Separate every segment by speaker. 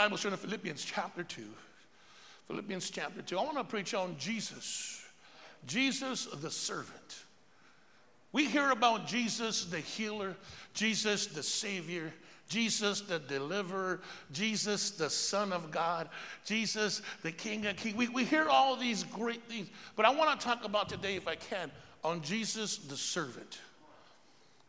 Speaker 1: Bibles, turn to Philippians chapter 2. Philippians chapter 2. I want to preach on Jesus. Jesus the servant. We hear about Jesus the healer, Jesus the savior, Jesus the deliverer, Jesus the Son of God, Jesus the King of Kings. We, we hear all these great things, but I want to talk about today, if I can, on Jesus the servant.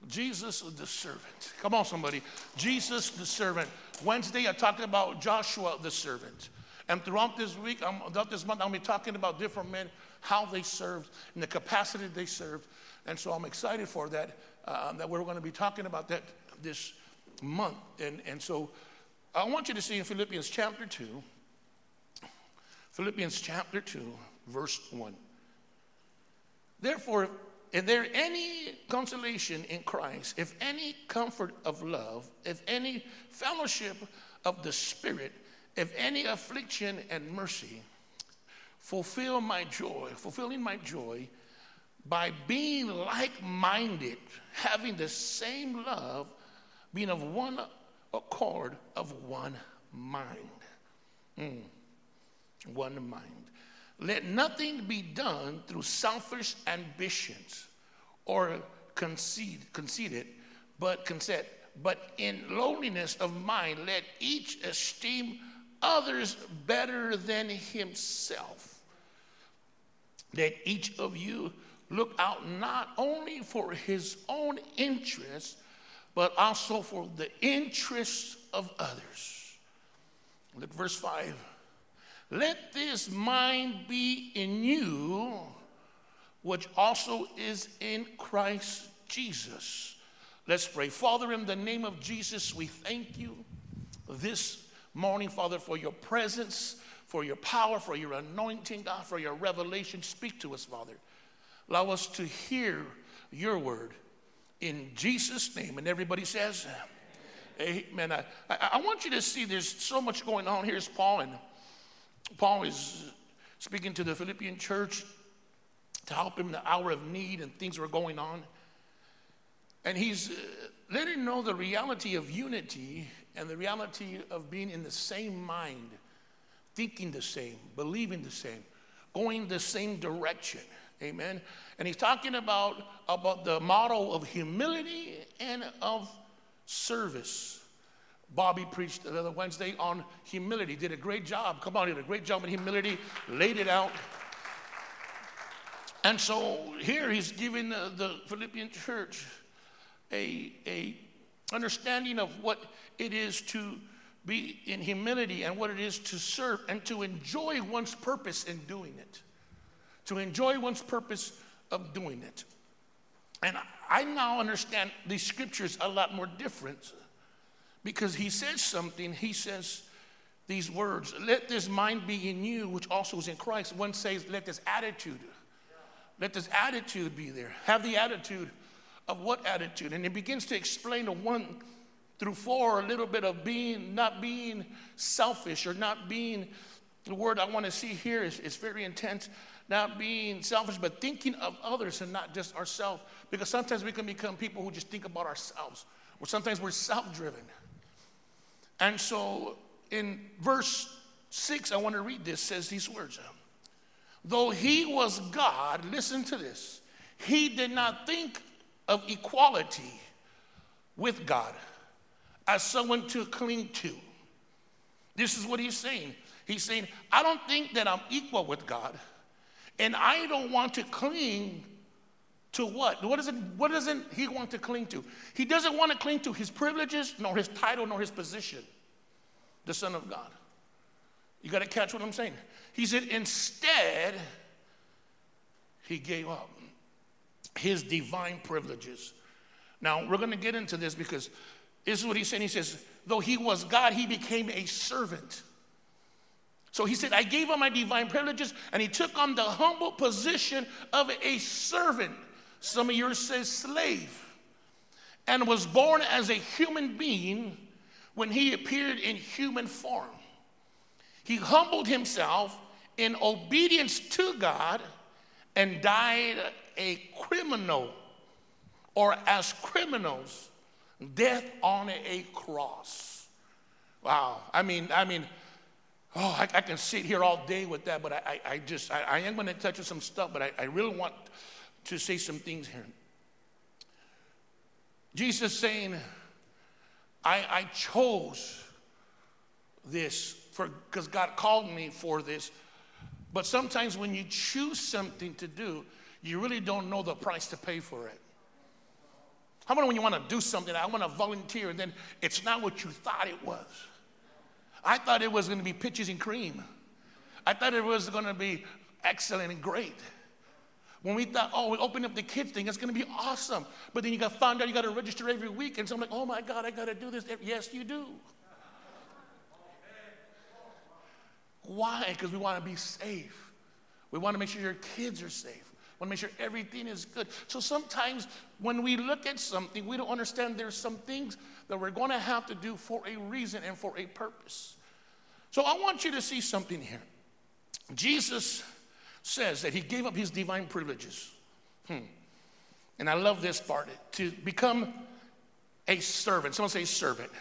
Speaker 1: Jesus the servant. Come on, somebody. Jesus the servant. Wednesday, I talked about Joshua the servant. And throughout this week, um, throughout this month, I'll be talking about different men, how they served, and the capacity they served. And so I'm excited for that, uh, that we're going to be talking about that this month. And, and so I want you to see in Philippians chapter 2, Philippians chapter 2, verse 1. Therefore, if there any consolation in Christ, if any comfort of love, if any fellowship of the Spirit, if any affliction and mercy, fulfill my joy, fulfilling my joy by being like minded, having the same love, being of one accord, of one mind. Mm. One mind. Let nothing be done through selfish ambitions or conceit, conceited, but consent, but in lowliness of mind, let each esteem others better than himself. Let each of you look out not only for his own interests, but also for the interests of others. Look, verse 5. Let this mind be in you, which also is in Christ Jesus. Let's pray. Father, in the name of Jesus, we thank you this morning, Father, for your presence, for your power, for your anointing, God, for your revelation. Speak to us, Father. Allow us to hear your word in Jesus' name. And everybody says, Amen. I, I, I want you to see there's so much going on. Here's Paul, and Paul is speaking to the Philippian church to help him in the hour of need, and things were going on. And he's uh, letting know the reality of unity and the reality of being in the same mind, thinking the same, believing the same, going the same direction. Amen. And he's talking about, about the model of humility and of service. Bobby preached the other Wednesday on humility. Did a great job. Come on, did a great job in humility, laid it out. And so here he's giving the, the Philippian church a, a understanding of what it is to be in humility and what it is to serve and to enjoy one's purpose in doing it to enjoy one's purpose of doing it. And I now understand these scriptures a lot more different because he says something. He says these words, let this mind be in you, which also is in Christ. One says, let this attitude, let this attitude be there. Have the attitude of what attitude? And it begins to explain the one through four a little bit of being, not being selfish or not being, the word I want to see here is, is very intense not being selfish, but thinking of others and not just ourselves. Because sometimes we can become people who just think about ourselves, or sometimes we're self driven. And so in verse 6, I want to read this, says these words. Um, Though he was God, listen to this, he did not think of equality with God as someone to cling to. This is what he's saying. He's saying, I don't think that I'm equal with God. And I don't want to cling to what? What doesn't, what doesn't he want to cling to? He doesn't want to cling to his privileges, nor his title, nor his position, the Son of God. You got to catch what I'm saying. He said, instead, he gave up his divine privileges. Now, we're going to get into this because this is what he's saying. He says, though he was God, he became a servant. So he said, I gave up my divine privileges, and he took on the humble position of a servant. Some of yours says slave. And was born as a human being when he appeared in human form. He humbled himself in obedience to God and died a criminal, or as criminals, death on a cross. Wow. I mean, I mean, oh, I, I can sit here all day with that, but I, I, just, I, I am going to touch on some stuff, but I really want to say some things here. Jesus saying, I, I chose this for because God called me for this. But sometimes when you choose something to do, you really don't know the price to pay for it. How about when you want to do something, I want to volunteer, and then it's not what you thought it was? I thought it was going to be pitches and cream. I thought it was going to be excellent and great. When we thought, oh, we open up the kids thing, it's going to be awesome. But then you got found out you got to register every week, and so I'm like, oh my God, I got to do this. Yes, you do. Why? Because we want to be safe. We want to make sure your kids are safe. We want to make sure everything is good. So sometimes when we look at something, we don't understand there's some things that we're going to have to do for a reason and for a purpose. So I want you to see something here. Jesus says that he gave up his divine privileges. Hmm. And I love this part to become a servant. Someone say servant.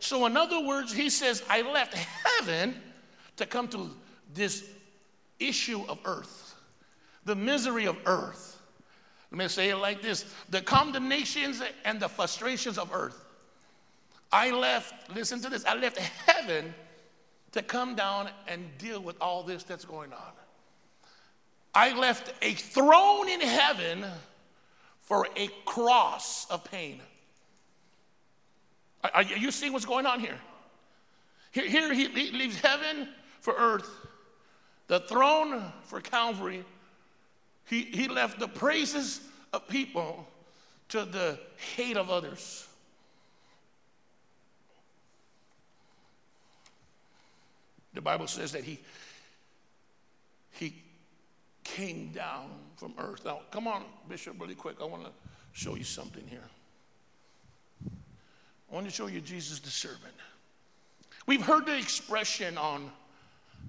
Speaker 1: So, in other words, he says, I left heaven to come to this issue of earth, the misery of earth. Let me say it like this the condemnations and the frustrations of earth. I left, listen to this, I left heaven to come down and deal with all this that's going on. I left a throne in heaven for a cross of pain. Are, you seeing what's going on here? Here, here he leaves heaven for earth, the throne for Calvary. He, he left the praises of people to the hate of others. The Bible says that he came down from earth. Now, come on, Bishop, really quick. I want to show you something here. I want to show you Jesus the servant. We've heard the expression on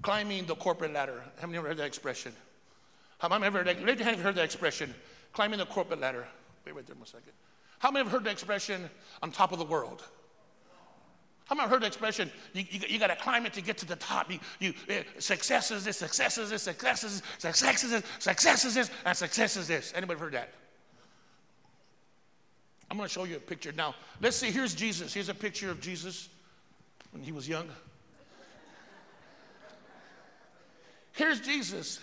Speaker 1: climbing the corporate ladder. Have you ever heard that expression? How many ever you heard that expression. Climbing the corporate ladder. Wait right there a second. How many have heard the expression on top of the world? How many heard the expression, you, you, you got to climb it to get to the top? You, you, uh, success is this, success is this, success is this, success is this, success is this, and success is this. Anybody heard that? I'm going to show you a picture. Now, let's see, here's Jesus. Here's a picture of Jesus when he was young. Here's Jesus.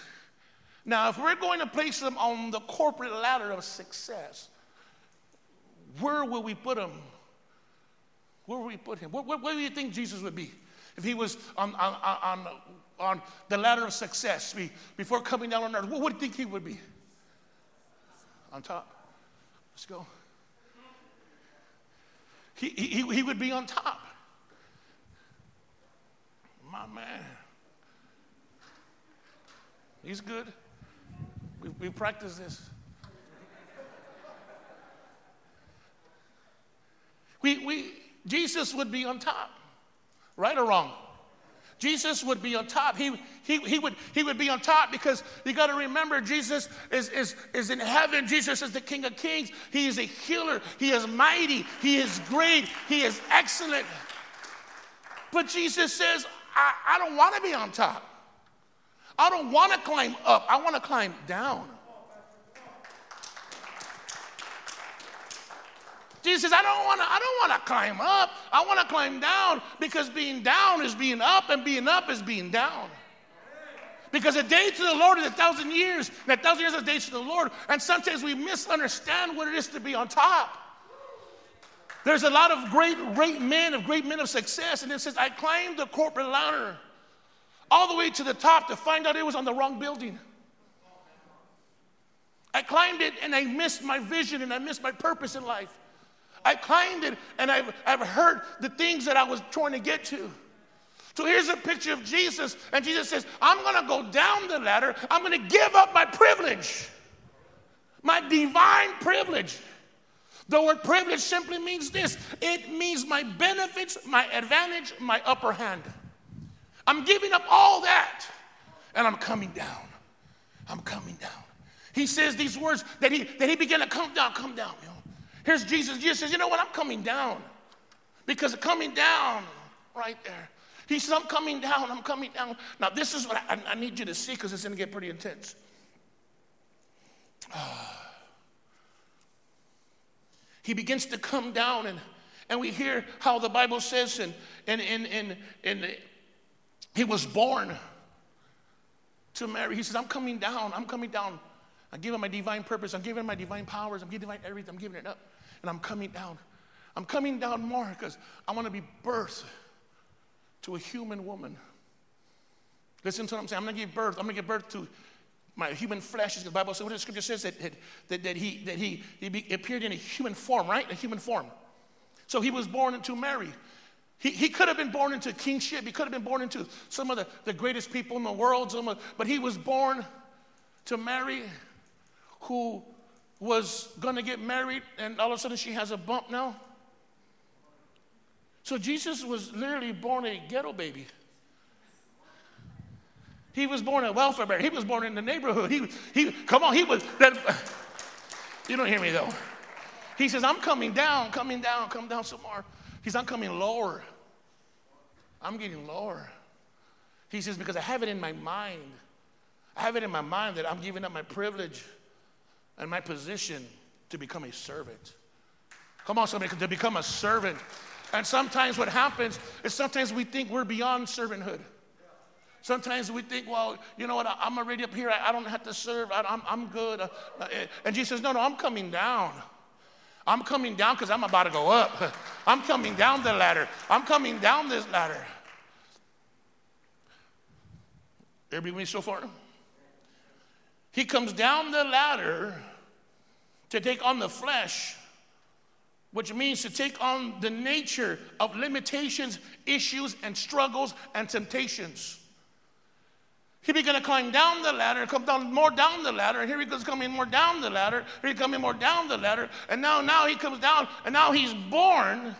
Speaker 1: Now, if we're going to place him on the corporate ladder of success, where will we put him? Where would we put him? Where, where, where do you think Jesus would be if he was on, on, on, on the ladder of success before coming down on earth? What would you think he would be? On top. Let's go. He, he, he would be on top. My man. He's good. We, we practice this. We, we, Jesus would be on top, right or wrong? Jesus would be on top. He, he, he, would, he would be on top because you got to remember Jesus is, is, is in heaven. Jesus is the King of Kings. He is a healer. He is mighty. He is great. He is excellent. But Jesus says, I, I don't want to be on top. I don't want to climb up, I want to climb down. Jesus says, I don't want to, I don't want to climb up. I want to climb down because being down is being up and being up is being down. Because a day to the Lord is a thousand years, and a thousand years is a day to the Lord. And sometimes we misunderstand what it is to be on top. There's a lot of great, great men, of great men of success, and it says, I climbed the corporate ladder all the way to the top to find out it was on the wrong building. I climbed it and I missed my vision and I missed my purpose in life. I climbed it and I've, I've heard the things that I was trying to get to. So here's a picture of Jesus, and Jesus says, I'm gonna go down the ladder, I'm gonna give up my privilege, my divine privilege. The word privilege simply means this it means my benefits, my advantage, my upper hand. I'm giving up all that and I'm coming down. I'm coming down. He says these words that he that he began to come down, come down. You know. Here's Jesus. Jesus says, you know what? I'm coming down. Because coming down right there. He says, I'm coming down, I'm coming down. Now, this is what I, I need you to see because it's going to get pretty intense. he begins to come down, and, and we hear how the Bible says, and, and, and, and, and he was born to Mary. He says, I'm coming down, I'm coming down. I'm giving my divine purpose, I'm giving my divine powers, I'm giving everything, I'm giving it up, and I'm coming down. I'm coming down more because I want to be birthed to a human woman. Listen to what I'm saying. I'm going to give birth. I'm going to give birth to my human flesh. The Bible says, what the scripture says that, that, that he, that he, he appeared in a human form, right? A human form. So he was born into Mary. He, he could have been born into kingship. He could have been born into some of the, the greatest people in the world. Of, but he was born to Mary, who was going to get married, and all of a sudden she has a bump now. So Jesus was literally born a ghetto baby. He was born a welfare bear. He was born in the neighborhood. He, he, come on, he was, that, you don't hear me though. He says, I'm coming down, coming down, come down some more. He says, I'm coming lower. I'm getting lower. He says, because I have it in my mind. I have it in my mind that I'm giving up my privilege and my position to become a servant. Come on, somebody, to become a servant. And sometimes what happens is sometimes we think we're beyond servanthood. Sometimes we think, well, you know what, I, am already up here. I, don't have to serve. I'm, I'm good. Uh, uh, and Jesus says, no, no, I'm coming down. I'm coming down because I'm about to go up. I'm coming down the ladder. I'm coming down this ladder. Everybody with me so far? He comes down the ladder to take on the flesh which means to take on the nature of limitations, issues, and struggles and temptations. He began to climb down the ladder, come down more down the ladder, and here he goes coming more down the ladder, here he coming more down the ladder, and now, now he comes down, and now he's born.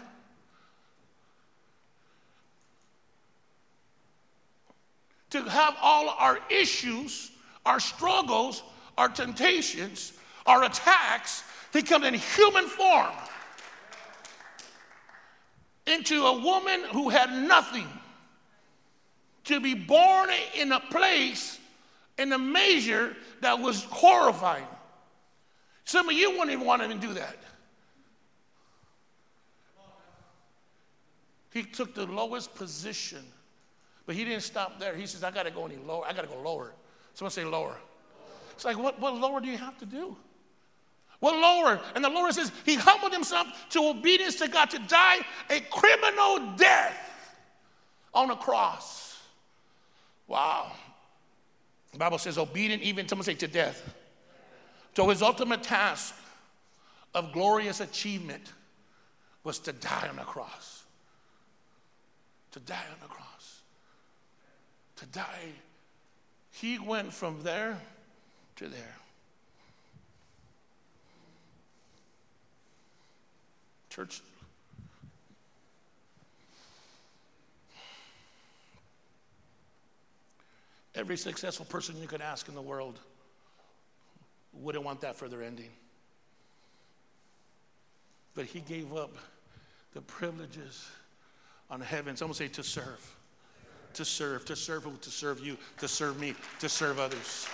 Speaker 1: To have all our issues, our struggles, our temptations, our attacks, he comes in human form into a woman who had nothing to be born in a place in a measure that was horrifying. Some of you wouldn't even want to do that. He took the lowest position, but he didn't stop there. He says, I got to go any lower. I got to go lower. Someone say lower. It's like, what, what lower do you have to do? Well, lower. And the Lord says he humbled himself to obedience to God to die a criminal death on a cross. Wow. The Bible says obedient even, someone say to death. So his ultimate task of glorious achievement was to die on the cross. To die on the cross. To die. He went from there to there. Church, every successful person you could ask in the world wouldn't want that for their ending. But he gave up the privileges on heaven. Someone say to serve. To serve, to serve? To serve you, to serve me, to serve others.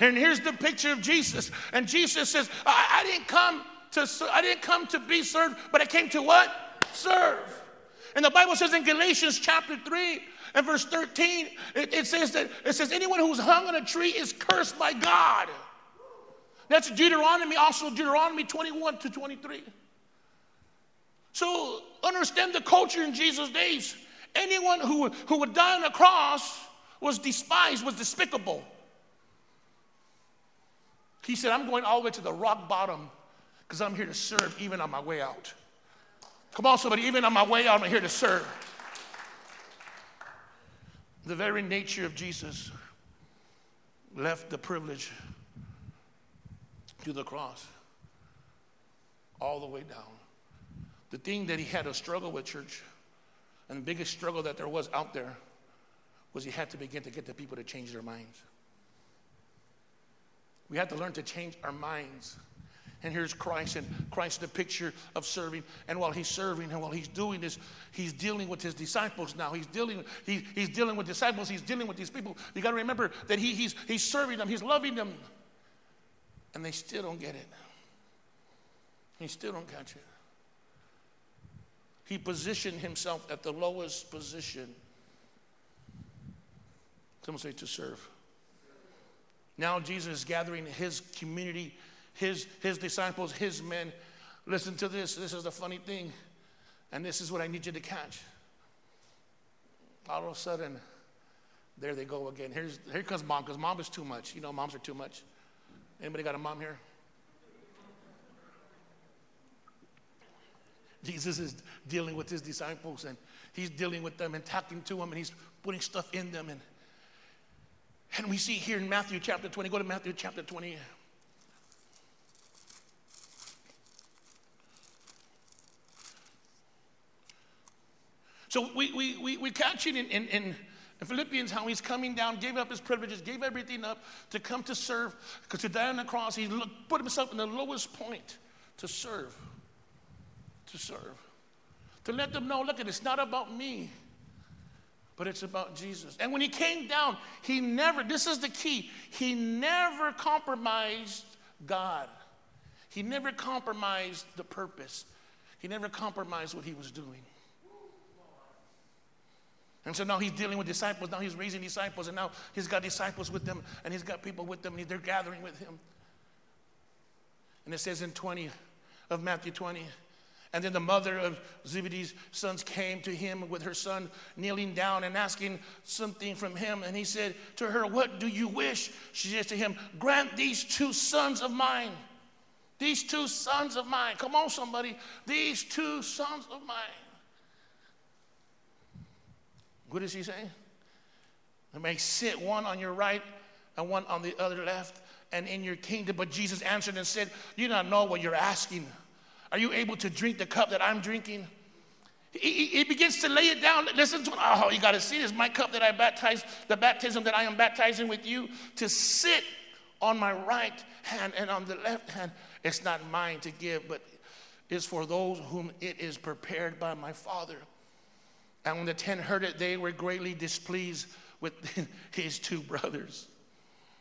Speaker 1: And here's the picture of Jesus. And Jesus says, I, I didn't come to I didn't come to be served, but I came to what? Serve. And the Bible says in Galatians chapter 3 and verse 13, it, it says that it says anyone who's hung on a tree is cursed by God. That's Deuteronomy, also Deuteronomy 21 to 23. So understand the culture in Jesus' days. Anyone who, who would die on a cross was despised, was despicable. He said, I'm going all the way to the rock bottom because I'm here to serve even on my way out. Come on, somebody, even on my way out, I'm here to serve. The very nature of Jesus left the privilege to the cross all the way down. The thing that he had to struggle with, church, and the biggest struggle that there was out there was he had to begin to get the people to change their minds. We had to learn to change our minds And here's Christ, and Christ, the picture of serving. And while he's serving and while he's doing this, he's dealing with his disciples now. He's dealing, he, he's dealing with disciples, he's dealing with these people. You got to remember that he, he's, he's serving them, he's loving them, and they still don't get it. He still don't catch it. He positioned himself at the lowest position. Someone say to serve. Now Jesus is gathering his community his, his disciples, his men. Listen to this. This is the funny thing. And this is what I need you to catch. All of a sudden, there they go again. Here's, here comes mom, because mom is too much. You know, moms are too much. Anybody got a mom here? Jesus is dealing with his disciples and he's dealing with them and talking to them and he's putting stuff in them. And, and we see here in Matthew chapter 20, go to Matthew chapter 20. So we, we, we, we catch it in, in, in Philippians how he's coming down, gave up his privileges, gave everything up to come to serve, because to die on the cross, he put himself in the lowest point to serve. To serve. To let them know, look, it's not about me, but it's about Jesus. And when he came down, he never, this is the key, he never compromised God. He never compromised the purpose. He never compromised what he was doing. And so now he's dealing with disciples. Now he's raising disciples, and now he's got disciples with them, and he's got people with them, and they're gathering with him. And it says in 20 of Matthew 20, and then the mother of Zebedee's sons came to him with her son, kneeling down and asking something from him. And he said to her, What do you wish? She says to him, Grant these two sons of mine. These two sons of mine. Come on, somebody. These two sons of mine what does he say? I may sit one on your right and one on the other left, and in your kingdom. But Jesus answered and said, You don't know what you're asking. Are you able to drink the cup that I'm drinking? He, he, begins to lay it down. Listen to it. Oh, you got to see this. My cup that I baptize, the baptism that I am baptizing with you, to sit on my right hand and on the left hand. It's not mine to give, but it's for those whom it is prepared by my Father. And when the ten heard it, they were greatly displeased with his two brothers.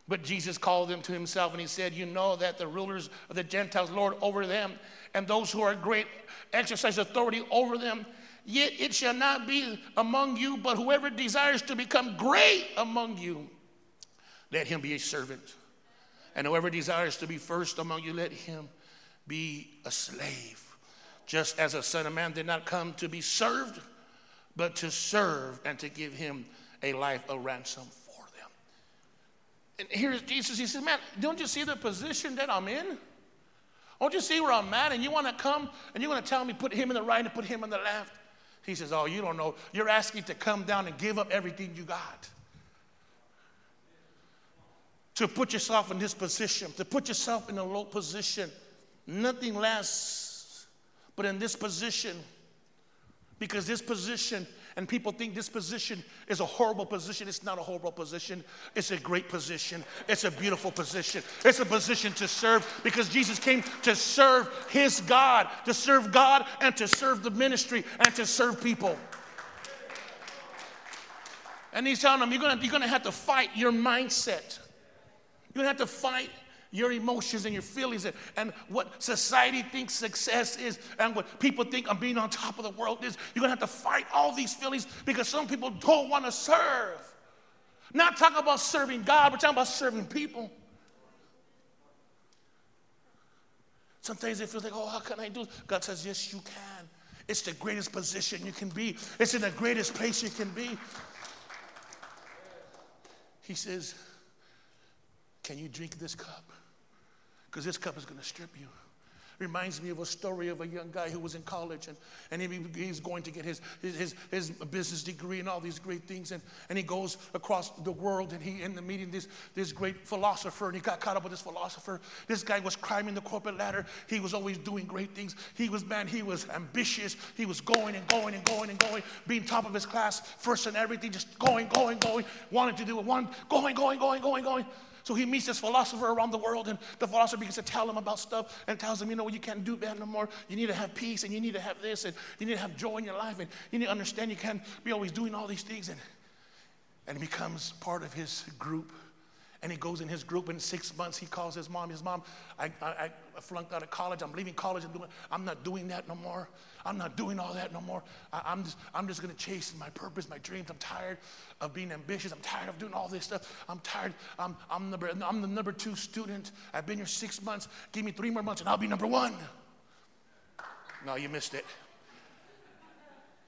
Speaker 1: But Jesus called them to himself and he said, You know that the rulers of the Gentiles lord over them, and those who are great exercise authority over them. Yet it shall not be among you, but whoever desires to become great among you, let him be a servant. And whoever desires to be first among you, let him be a slave. Just as a son of man did not come to be served, but to serve and to give him a life, a ransom for them. And here's Jesus. He says, Man, don't you see the position that I'm in? Don't you see where I'm at? And you want to come and you want to tell me put him in the right and put him in the left? He says, Oh, you don't know. You're asking to come down and give up everything you got. To put yourself in this position, to put yourself in a low position, nothing less, but in this position because this position, and people think this position is a horrible position. It's not a horrible position. It's a great position. It's a beautiful position. It's a position to serve because Jesus came to serve his God, to serve God and to serve the ministry and to serve people. And he's telling them, you're gonna, you're gonna have to fight your mindset. You're gonna have to fight your emotions and your feelings and, and what society thinks success is and what people think of being on top of the world is. You're going to have to fight all these feelings because some people don't want to serve. Not talking about serving God, we're talking about serving people. Sometimes it feels like, oh, how can I do? God says, yes, you can. It's the greatest position you can be. It's in the greatest place you can be. He says, Can you drink this cup? Because this cup is going to strip you. Reminds me of a story of a young guy who was in college and, and he, he's going to get his, his, his business degree and all these great things. And, and he goes across the world and he in the meeting this, this great philosopher and he got caught up with this philosopher. This guy was climbing the corporate ladder. He was always doing great things. He was, man, he was ambitious. He was going and going and going and going, being top of his class, first and everything, just going, going, going, wanted to do it, one, going, going, going, going, going. So he meets this philosopher around the world, and the philosopher begins to tell him about stuff and tells him, you know, you can't do that no more. You need to have peace, and you need to have this, and you need to have joy in your life, and you need to understand you can't be always doing all these things. And, and he becomes part of his group. And he goes in his group in six months. He calls his mom. His mom, I, I, I flunked out of college. I'm leaving college. I'm, doing, I'm not doing that no more. I'm not doing all that no more. I, am just, I'm just going to chase my purpose, my dreams. I'm tired of being ambitious. I'm tired of doing all this stuff. I'm tired. I'm, I'm, number, I'm the number two student. I've been here six months. Give me three more months and I'll be number one. No, you missed it.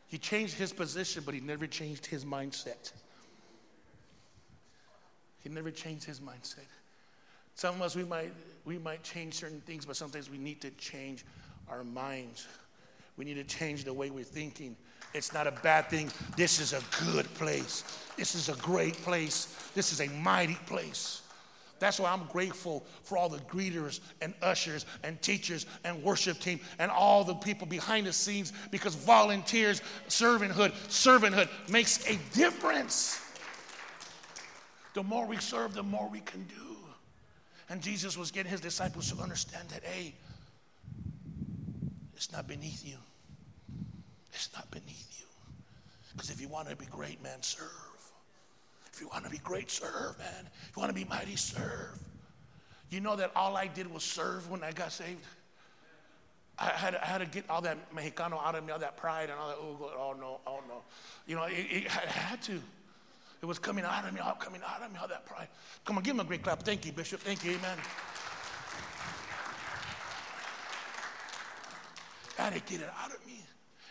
Speaker 1: He changed his position, but he never changed his mindset. He never changed his mindset. Some of us, we might, we might change certain things, but sometimes we need to change our minds. We need to change the way we're thinking. It's not a bad thing. This is a good place. This is a great place. This is a mighty place. That's why I'm grateful for all the greeters and ushers and teachers and worship team and all the people behind the scenes because volunteers, servanthood, servanthood makes a difference. The more we serve, the more we can do. And Jesus was getting his disciples to understand that, hey, it's not beneath you. It's not beneath you. Because if you want to be great, man, serve. If you want to be great, serve, man. If you want to be mighty, serve. You know that all I did was serve when I got saved? I had, I had to get all that Mexicano out of me, all that pride and all that, oh, oh no, oh no. You know, it, it, I had to. It was coming out of me, all coming out of me, all that pride. Come on, give him a great clap. Thank you, Bishop. Thank you, amen. I had to get it out of me.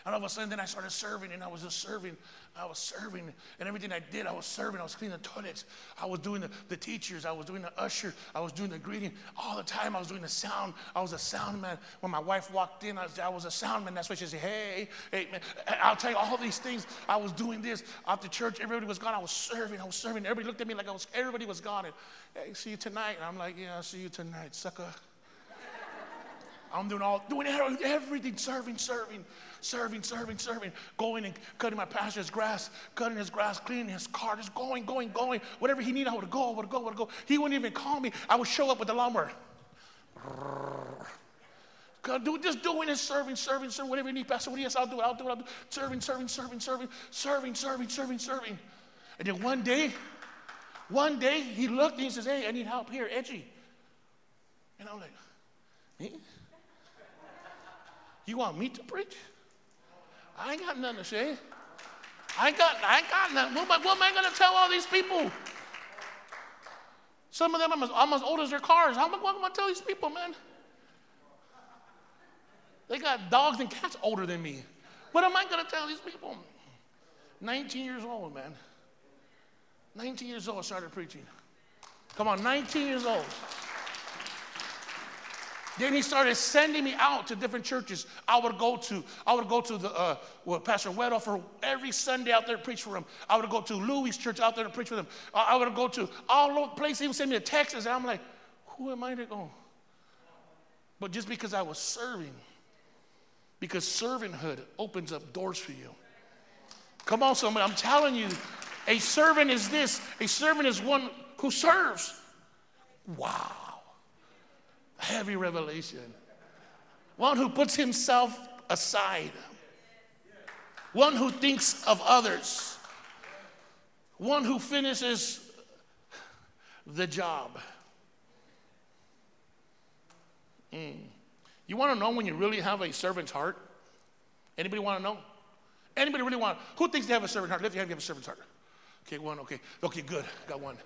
Speaker 1: And all of a sudden, then I started serving, and I was just serving. I was serving, and everything I did, I was serving. I was cleaning the toilets. I was doing the, the teachers. I was doing the usher. I was doing the greeting. All the time, I was doing the sound. I was a sound man. When my wife walked in, I was, I was a sound man. That's why she said, hey, hey, man. I'll tell you all these things. I was doing this. After church, everybody was gone. I was serving. I was serving. Everybody looked at me like I was, everybody was gone. And, hey, see you tonight. And I'm like, yeah, I'll see you tonight, sucker. I'm doing all, doing everything, serving, serving, serving, serving, serving, going and cutting my pastor's grass, cutting his grass, cleaning his car, just going, going, going. Whatever he needed, I would go, I would go, I would go. He wouldn't even call me. I would show up with the lawnmower. Do, just doing and serving, serving, serving, whatever you need, Pastor. What yes, I'll do it, I'll do it, I'll do it. Serving, serving, serving, serving, serving, serving, serving, serving. And then one day, one day, he looked and he says, Hey, I need help here, edgy. And I'm like, Me? You want me to preach? I ain't got nothing to say. I ain't got, I ain't got nothing. What, am I going to tell all these people? Some of them almost as old as their cars. How am I going to tell these people, man? They got dogs and cats older than me. What am I going to tell these people? 19 years old, man. 19 years old, I started preaching. Come on, 19 years old. Then he started sending me out to different churches. I would go to, I would go to the uh, well, Pastor every Sunday out there to preach for him. I would go to Louis' church out there to preach for them. I, would go to all over places. He would send me to Texas, and I'm like, who am I to go? But just because I was serving, because servanthood opens up doors for you. Come on, somebody. I'm telling you, a servant is this. A servant is one who serves. Wow. Heavy revelation. One who puts himself aside. One who thinks of others. One who finishes the job. Mm. You want to know when you really have a servant's heart? Anybody want to know? Anybody really want? Who thinks they have a servant heart? Lift your hand if you have a servant's heart. Okay, one. Okay, okay, good. Got one.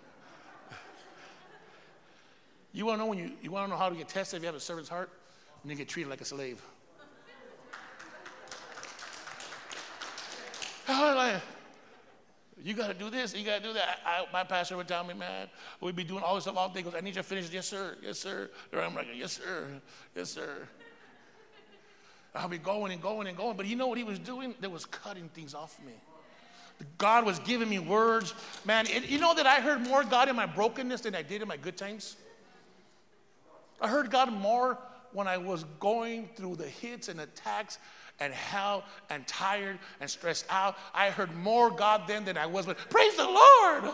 Speaker 1: You want to know when you, you want to know how to get tested if you have a servant's heart? When you get treated like a slave. you got to do this, you got to do that. I, my pastor would tell me, man, we'd be doing all this stuff all day. He goes, I need you to finish. Yes, sir. Yes, sir. I'm like, yes, sir. Yes, sir. I'll be going and going and going. But you know what he was doing? There was cutting things off me. God was giving me words. Man, it, you know that I heard more God in my brokenness than I did in my good times? I heard God more when I was going through the hits and attacks and hell and tired and stressed out. I heard more God then than I was, but praise the Lord.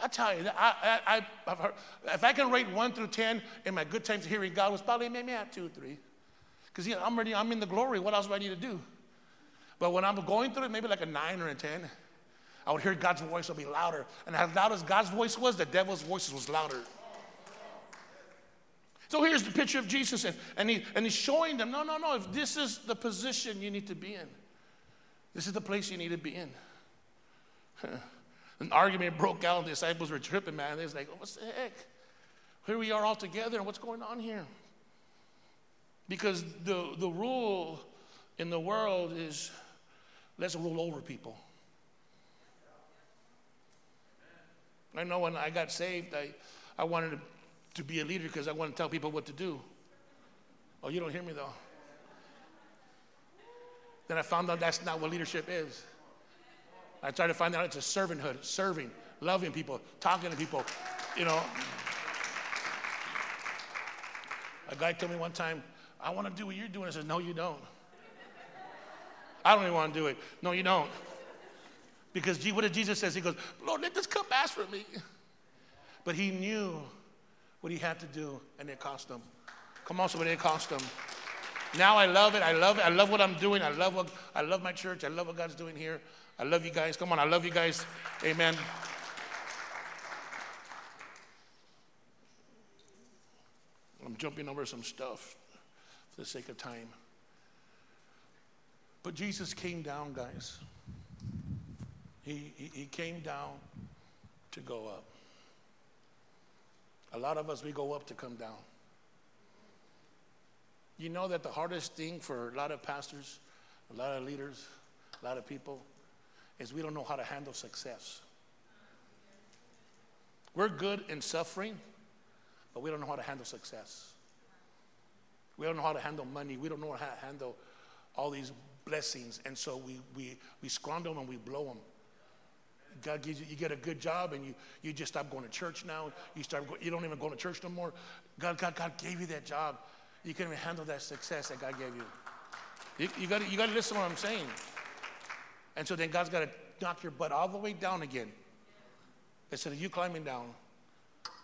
Speaker 1: I tell you, I, I, heard, if I can rate one through 10 in my good times hearing God, was probably maybe at two three. Because you know, I'm I'm in the glory. What else do I need to do? But when I'm going through it, maybe like a nine or a 10, I would hear God's voice will be louder. And as loud as God's voice was, the devil's voice was louder. So here's the picture of Jesus, and, and, he, and he's showing them no, no, no, if this is the position you need to be in, this is the place you need to be in. An argument broke out, the disciples were tripping, man. They was like, what's the heck? Here we are all together, and what's going on here? Because the, the rule in the world is let's rule over people. I know when I got saved, I, I wanted to to be a leader because I want to tell people what to do. Oh, you don't hear me though. Then I found out that's not what leadership is. I tried to find out it's a servanthood, serving, loving people, talking to people, you know. A guy told me one time, I want to do what you're doing. I said, No, you don't. I don't even want to do it. No, you don't. Because what did Jesus says? He goes, Lord, let this cup pass for me. But he knew what he had to do, and it cost him. Come on, somebody, it cost him. Now I love it. I love it. I love what I'm doing. I love what I love my church. I love what God's doing here. I love you guys. Come on, I love you guys. Amen. I'm jumping over some stuff for the sake of time. But Jesus came down, guys. He, he, came down to go up. A lot of us, we go up to come down. You know that the hardest thing for a lot of pastors, a lot of leaders, a lot of people, is we don't know how to handle success. We're good in suffering, but we don't know how to handle success. We don't know how to handle money. We don't know how to handle all these blessings. And so we, we, we squander them and we blow them. God gives you, you get a good job and you, you just stop going to church now. You start, you don't even go to church no more. God, God, God gave you that job. You can't even handle that success that God gave you. You, you got you to listen to what I'm saying. And so then God's got to knock your butt all the way down again. Instead of you climbing down.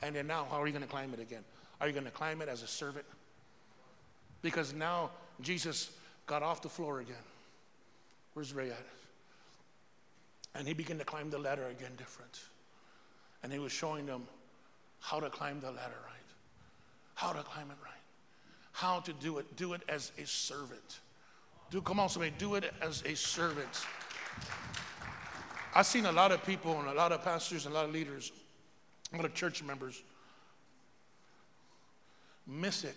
Speaker 1: And then now, how are you going to climb it again? Are you going to climb it as a servant? Because now Jesus got off the floor again. Where's Ray at? And he began to climb the ladder again different. And he was showing them how to climb the ladder right, how to climb it right, how to do it. Do it as a servant. Do come on, somebody, do it as a servant. I've seen a lot of people and a lot of pastors and a lot of leaders, a lot of church members miss it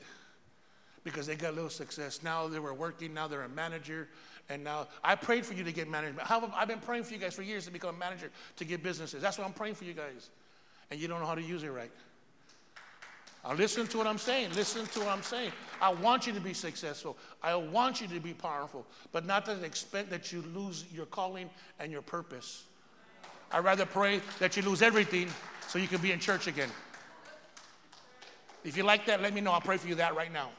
Speaker 1: because they got a little success. Now they were working, now they're a manager, and now I prayed for you to get management. I've been praying for you guys for years to become a manager to get businesses. That's what I'm praying for you guys. And you don't know how to use it right. Now listen to what I'm saying. Listen to what I'm saying. I want you to be successful. I want you to be powerful, but not to the extent that you lose your calling and your purpose. I'd rather pray that you lose everything so you can be in church again. If you like that, let me know. I'll pray for you that right now.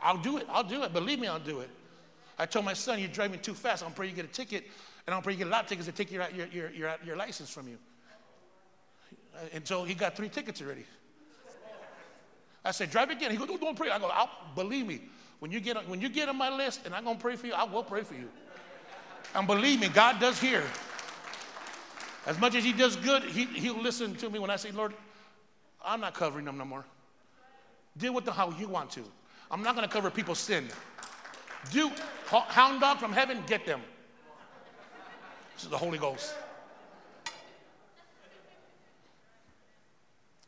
Speaker 1: I'll do it. I'll do it. Believe me, I'll do it. I told my son, You're driving too fast. I'm praying you get a ticket, and I'm praying you get a lot of tickets to take your, your, your, your, your license from you. And so he got three tickets already. I said, Drive again. He goes, Don't, don't pray. I go, I'll, Believe me, when you, get on, when you get on my list and I'm going to pray for you, I will pray for you. And believe me, God does hear. As much as He does good, he, He'll listen to me when I say, Lord, I'm not covering them no more. Deal with them how you want to. I'm not going to cover people's sin. Do hound dog from heaven, get them. This is the Holy Ghost.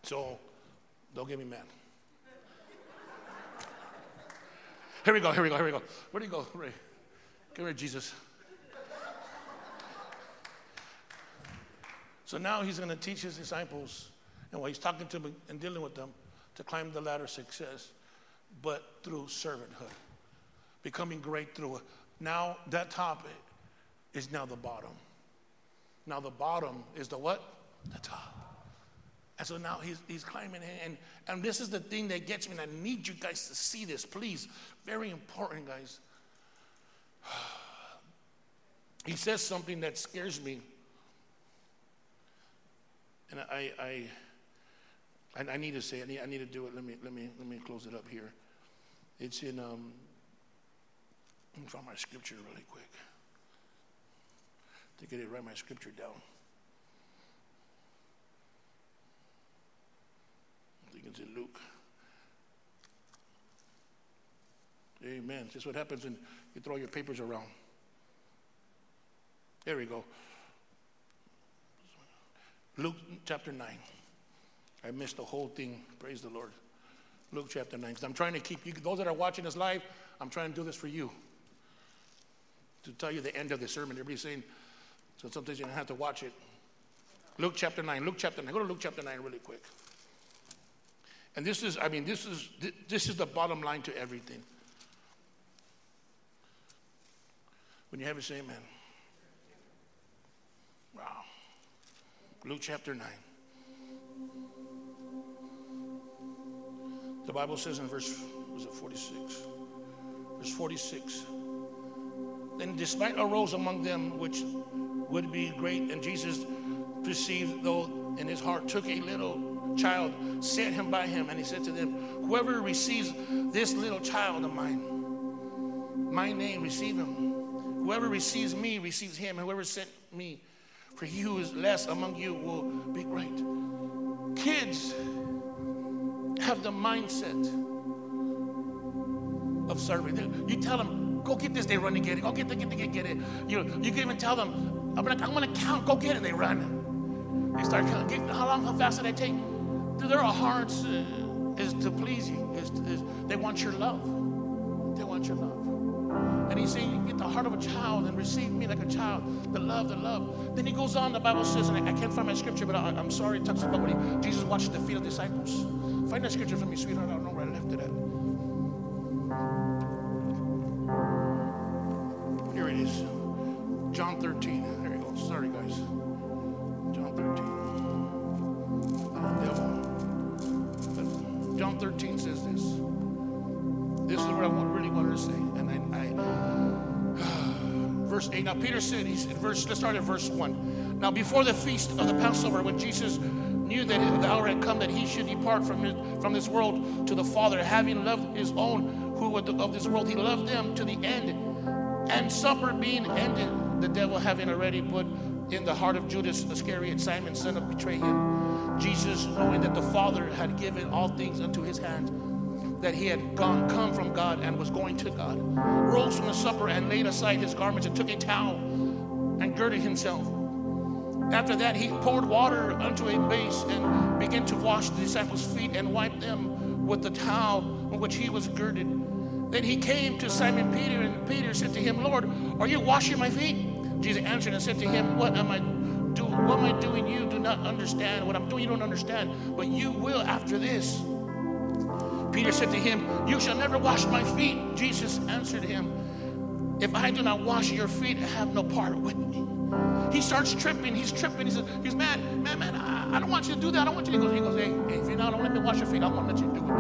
Speaker 1: So don't get me mad. Here we go, here we go, here we go. Where do you go, Ray? Come here, Jesus. So now he's going to teach his disciples, and while he's talking to them and dealing with them, to climb the ladder of success, but through servanthood becoming great through it. Now that top is now the bottom. Now the bottom is the what? The top. And so now he's, he's climbing in. And, and this is the thing that gets me. And I need you guys to see this, please. Very important, guys. He says something that scares me. And I, I, I, I need to say, I need, I need to do it. Let me, let me, let me close it up here. It's in, um, let me find my scripture really quick. To get it, write my scripture down. I think it's in Luke. Amen. This is what happens when you throw your papers around. There we go. Luke chapter 9. I missed the whole thing. Praise the Lord. Luke chapter 9. Because I'm trying to keep you, those that are watching this live, I'm trying to do this for you. To tell you the end of the sermon. Everybody's saying, so sometimes you don't have to watch it. Luke chapter 9. Luke chapter 9. Go to Luke chapter 9 really quick. And this is, I mean, this is this is the bottom line to everything. When you have it, say amen. Wow. Luke chapter 9. The Bible says in verse, was it 46? Verse 46. Then despite arose among them which would be great, and Jesus perceived, though in his heart, took a little child, set him by him, and he said to them, Whoever receives this little child of mine, my name, receive him. Whoever receives me receives him. Whoever sent me, for he who is less among you will be great. Kids have the mindset of serving. You tell them, go get this, they run to get it. Go get it, get it, get, get it. You, you can even tell them, I'm gonna, I'm gonna count, go get it, they run. They start counting. How long, how fast did they take? Their hearts uh, is to please you. Is, is, they want your love. They want your love. And he's saying, get the heart of a child and receive me like a child. The love, the love. Then he goes on, the Bible says, and I, I can't find my scripture, but I, am sorry, it talks about when he, Jesus watched the feet of disciples. Find that scripture for me, sweetheart. I don't know where I left it at. I 8. Now Peter said, he's in verse, let's start at verse 1. Now before the feast of the Passover, when Jesus knew that the hour had come that he should depart from, his, from this world to the Father, having loved his own who were of this world, he loved them to the end. And supper being ended, the devil having already put in the heart of Judas Iscariot, Simon, son of betray him. Jesus, knowing that the Father had given all things unto his hand, that he had gone come from God and was going to God, rose from the supper and laid aside his garments and took a towel and girded himself. After that, he poured water unto a base and began to wash the disciples' feet and wipe them with the towel on which he was girded. Then he came to Simon Peter, and Peter said to him, Lord, are you washing my feet? Jesus answered and said to him, What am I doing? What am I doing? You do not understand. What I'm doing, you don't understand. But you will after this. Peter said to him, You shall never wash my feet. Jesus answered him, If I do not wash your feet, I have no part with me. He starts tripping. He's tripping. He says, He's mad. Man, man, I, I don't want you to do that. I don't want you to go. He goes, Hey, hey if you're not, don't let me wash your feet. I won't let you do it.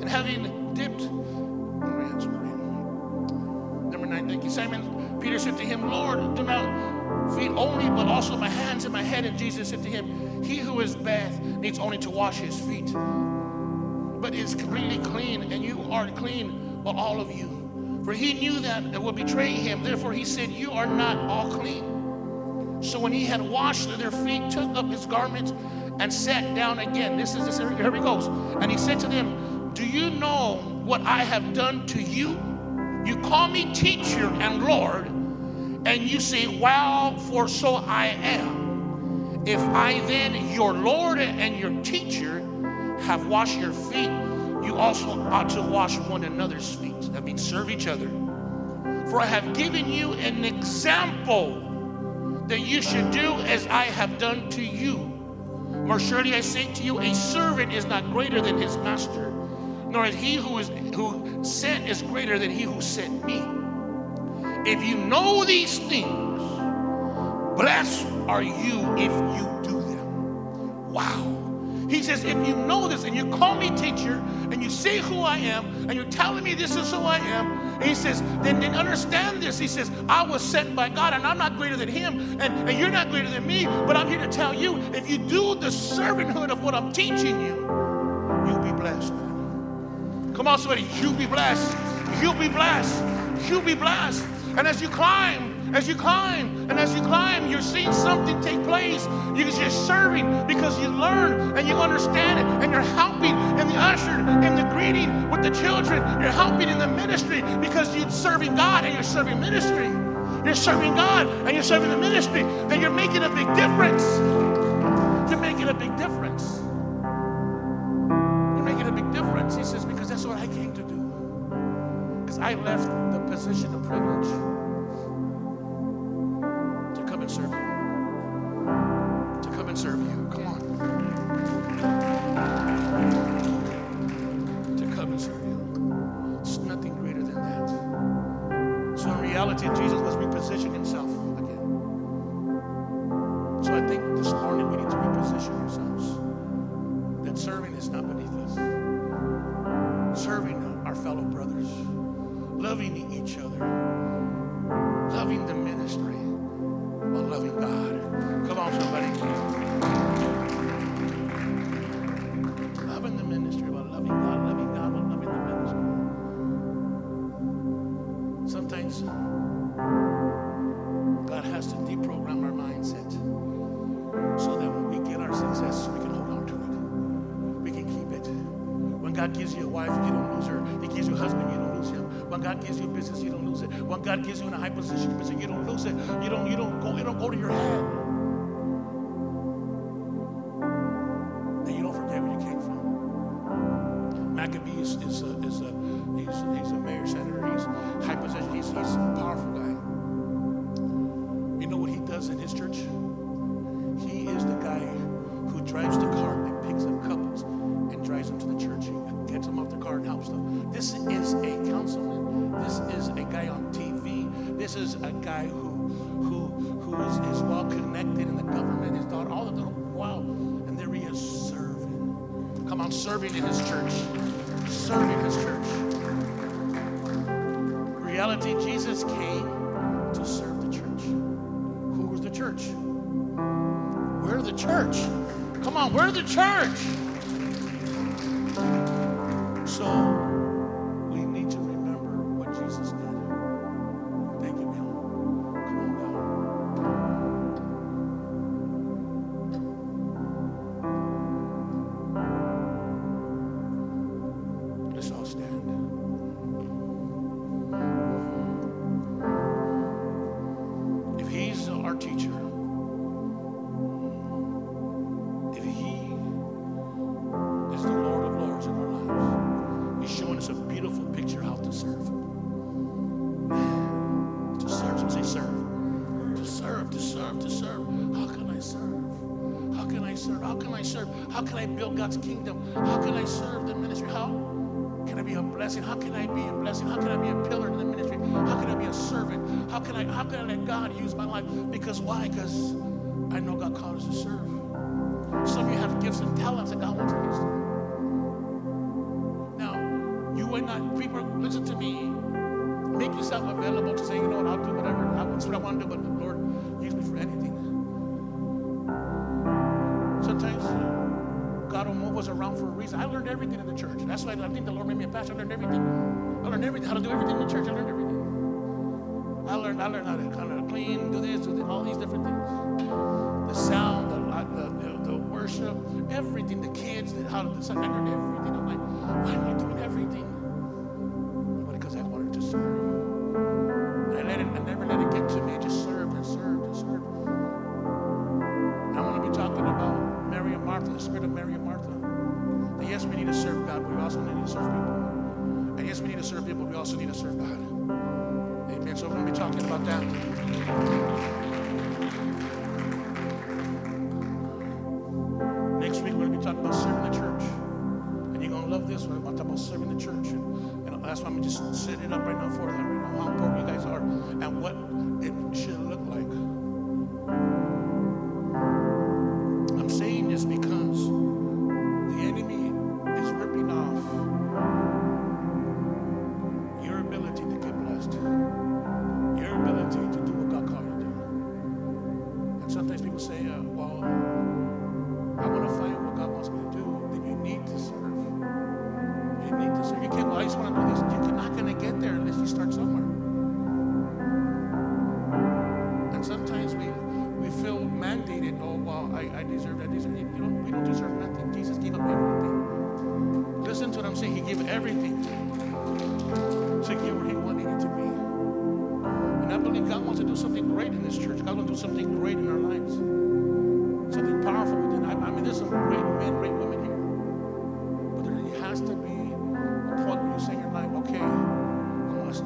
Speaker 1: And having dipped, number nine, thank you, Simon. Peter said to him, Lord, do not feet only, but also my hands and my head. And Jesus said to him, He who is bathed needs only to wash his feet but is completely clean, and you are clean, but all of you. For he knew that it would betray him. Therefore, he said, You are not all clean. So when he had washed their feet, took up his garments, and sat down again. This is this, here he goes. And he said to them, Do you know what I have done to you? You call me teacher and Lord, and you say, Wow, for so I am. If I then, your Lord and your teacher, have washed your feet, you also ought to wash one another's feet. That means serve each other. For I have given you an example that you should do as I have done to you. More surely I say to you, a servant is not greater than his master, nor is he who is who sent is greater than he who sent me. If you know these things, blessed are you if you do them. Wow. He says, if you know this and you call me teacher and you say who I am and you're telling me this is who I am, he says, then, then understand this. He says, I was sent by God and I'm not greater than him and, and you're not greater than me. But I'm here to tell you, if you do the servanthood of what I'm teaching you, you'll be blessed. Come on, somebody, you'll be blessed. You'll be blessed. You'll be blessed. And as you climb, as you climb, and as you climb, you're seeing something take place. You're just serving, because you learn and you understand it, and you're helping in the usher, in the greeting with the children. You're helping in the ministry because you're serving God and you're serving ministry. You're serving God and you're serving the ministry. Then you're making a big difference. You're making a big difference. You're making a big difference. He says, because that's what I came to do. Because I left the position of privilege our fellow brothers, loving each other, loving the ministry, while loving God. Come on, somebody. Loving the ministry while loving God, loving God while loving the ministry. Sometimes uh, God has to deprogram our mindset so that when we get our success, we can hold on to it. We can keep it. When God gives you a wife, you don't God gives you a business, you don't lose it. When God gives you in a high position, you don't lose it. You don't, you don't go, you don't go to your head. Why? Because I know God called us to serve. Some of you have gifts and talents that God wants to use. Now, you might not, people, listen to me. Make yourself available to say, you know what, I'll do whatever. That's what I want to do, but Lord, use me for anything. Sometimes God will move us around for a reason. I learned everything in the church. That's why I think the Lord made me a pastor. I learned everything. I learned everything, how to do everything in the church. I learned everything. I learned, I learned how to kind of clean, do this, do this, all these different things. The sound, the, uh, the, the, the worship, everything, the kids, the, how to, I learned everything. I'm like, why am I doing everything? And, and just setting it up right now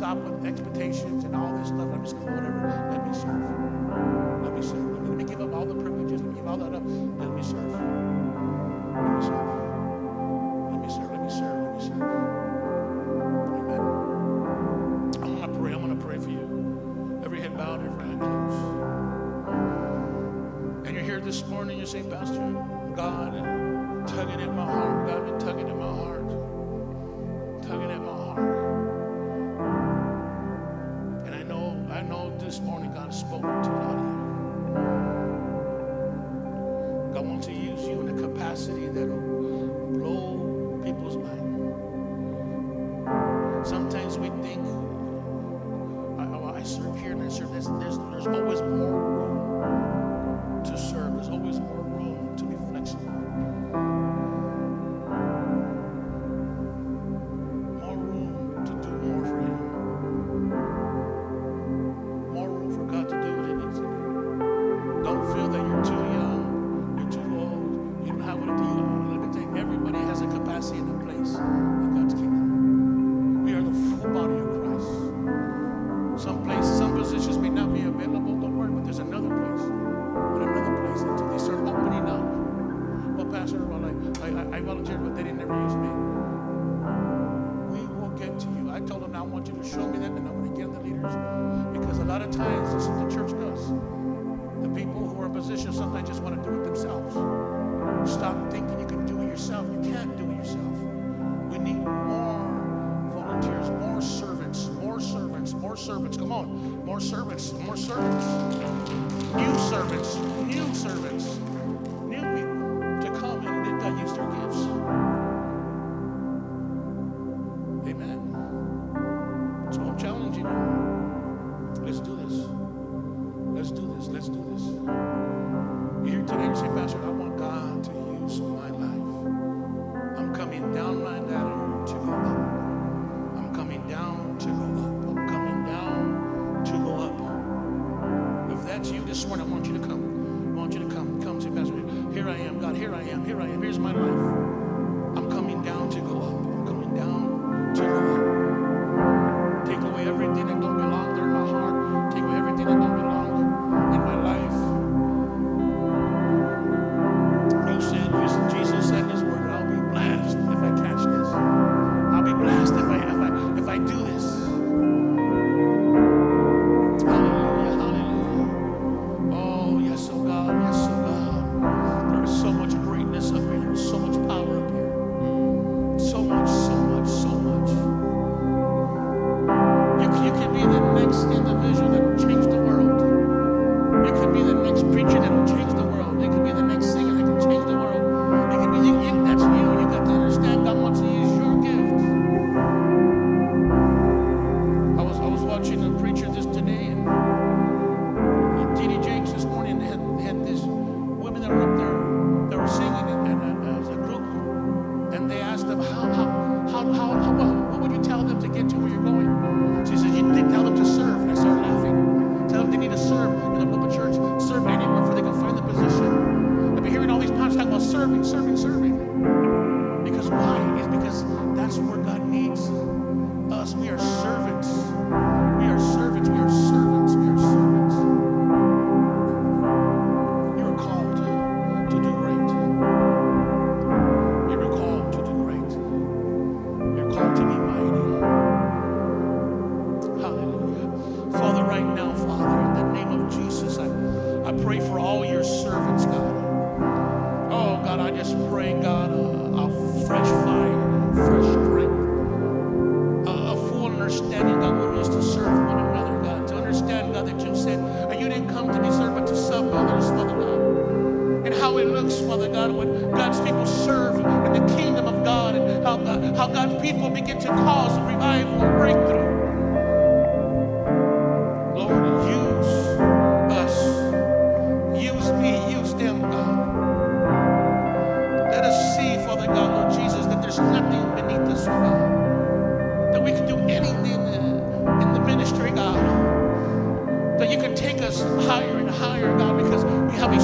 Speaker 1: stop with expectations and all this stuff. I'm just going, whatever. Let me serve. Let me serve. Let me, let me give up all the privileges. Let me give all that up. Let me serve. Let me serve. Let me serve. Let me serve. Let me serve. Amen. I want to pray. I want to pray for you. Every head bowed, every eye closed. And you're here this morning. You're saying, Pastor. told them, I want you to show me them, and I'm going to give the leaders. Because a lot of times, this is what the church does. The people who are in position sometimes just want to do it themselves. Stop thinking you can do it yourself. You can't do it yourself. We need more volunteers, more servants, more servants, more servants. Come on, more servants, more servants. New servants, new servants. cause of revival and breakthrough. Lord, use us. Use me. Use them, God. Let us see, Father God, Lord Jesus, that there's nothing beneath us, God. That we can do anything in the ministry, God. That you can take us higher and higher, God, because we have a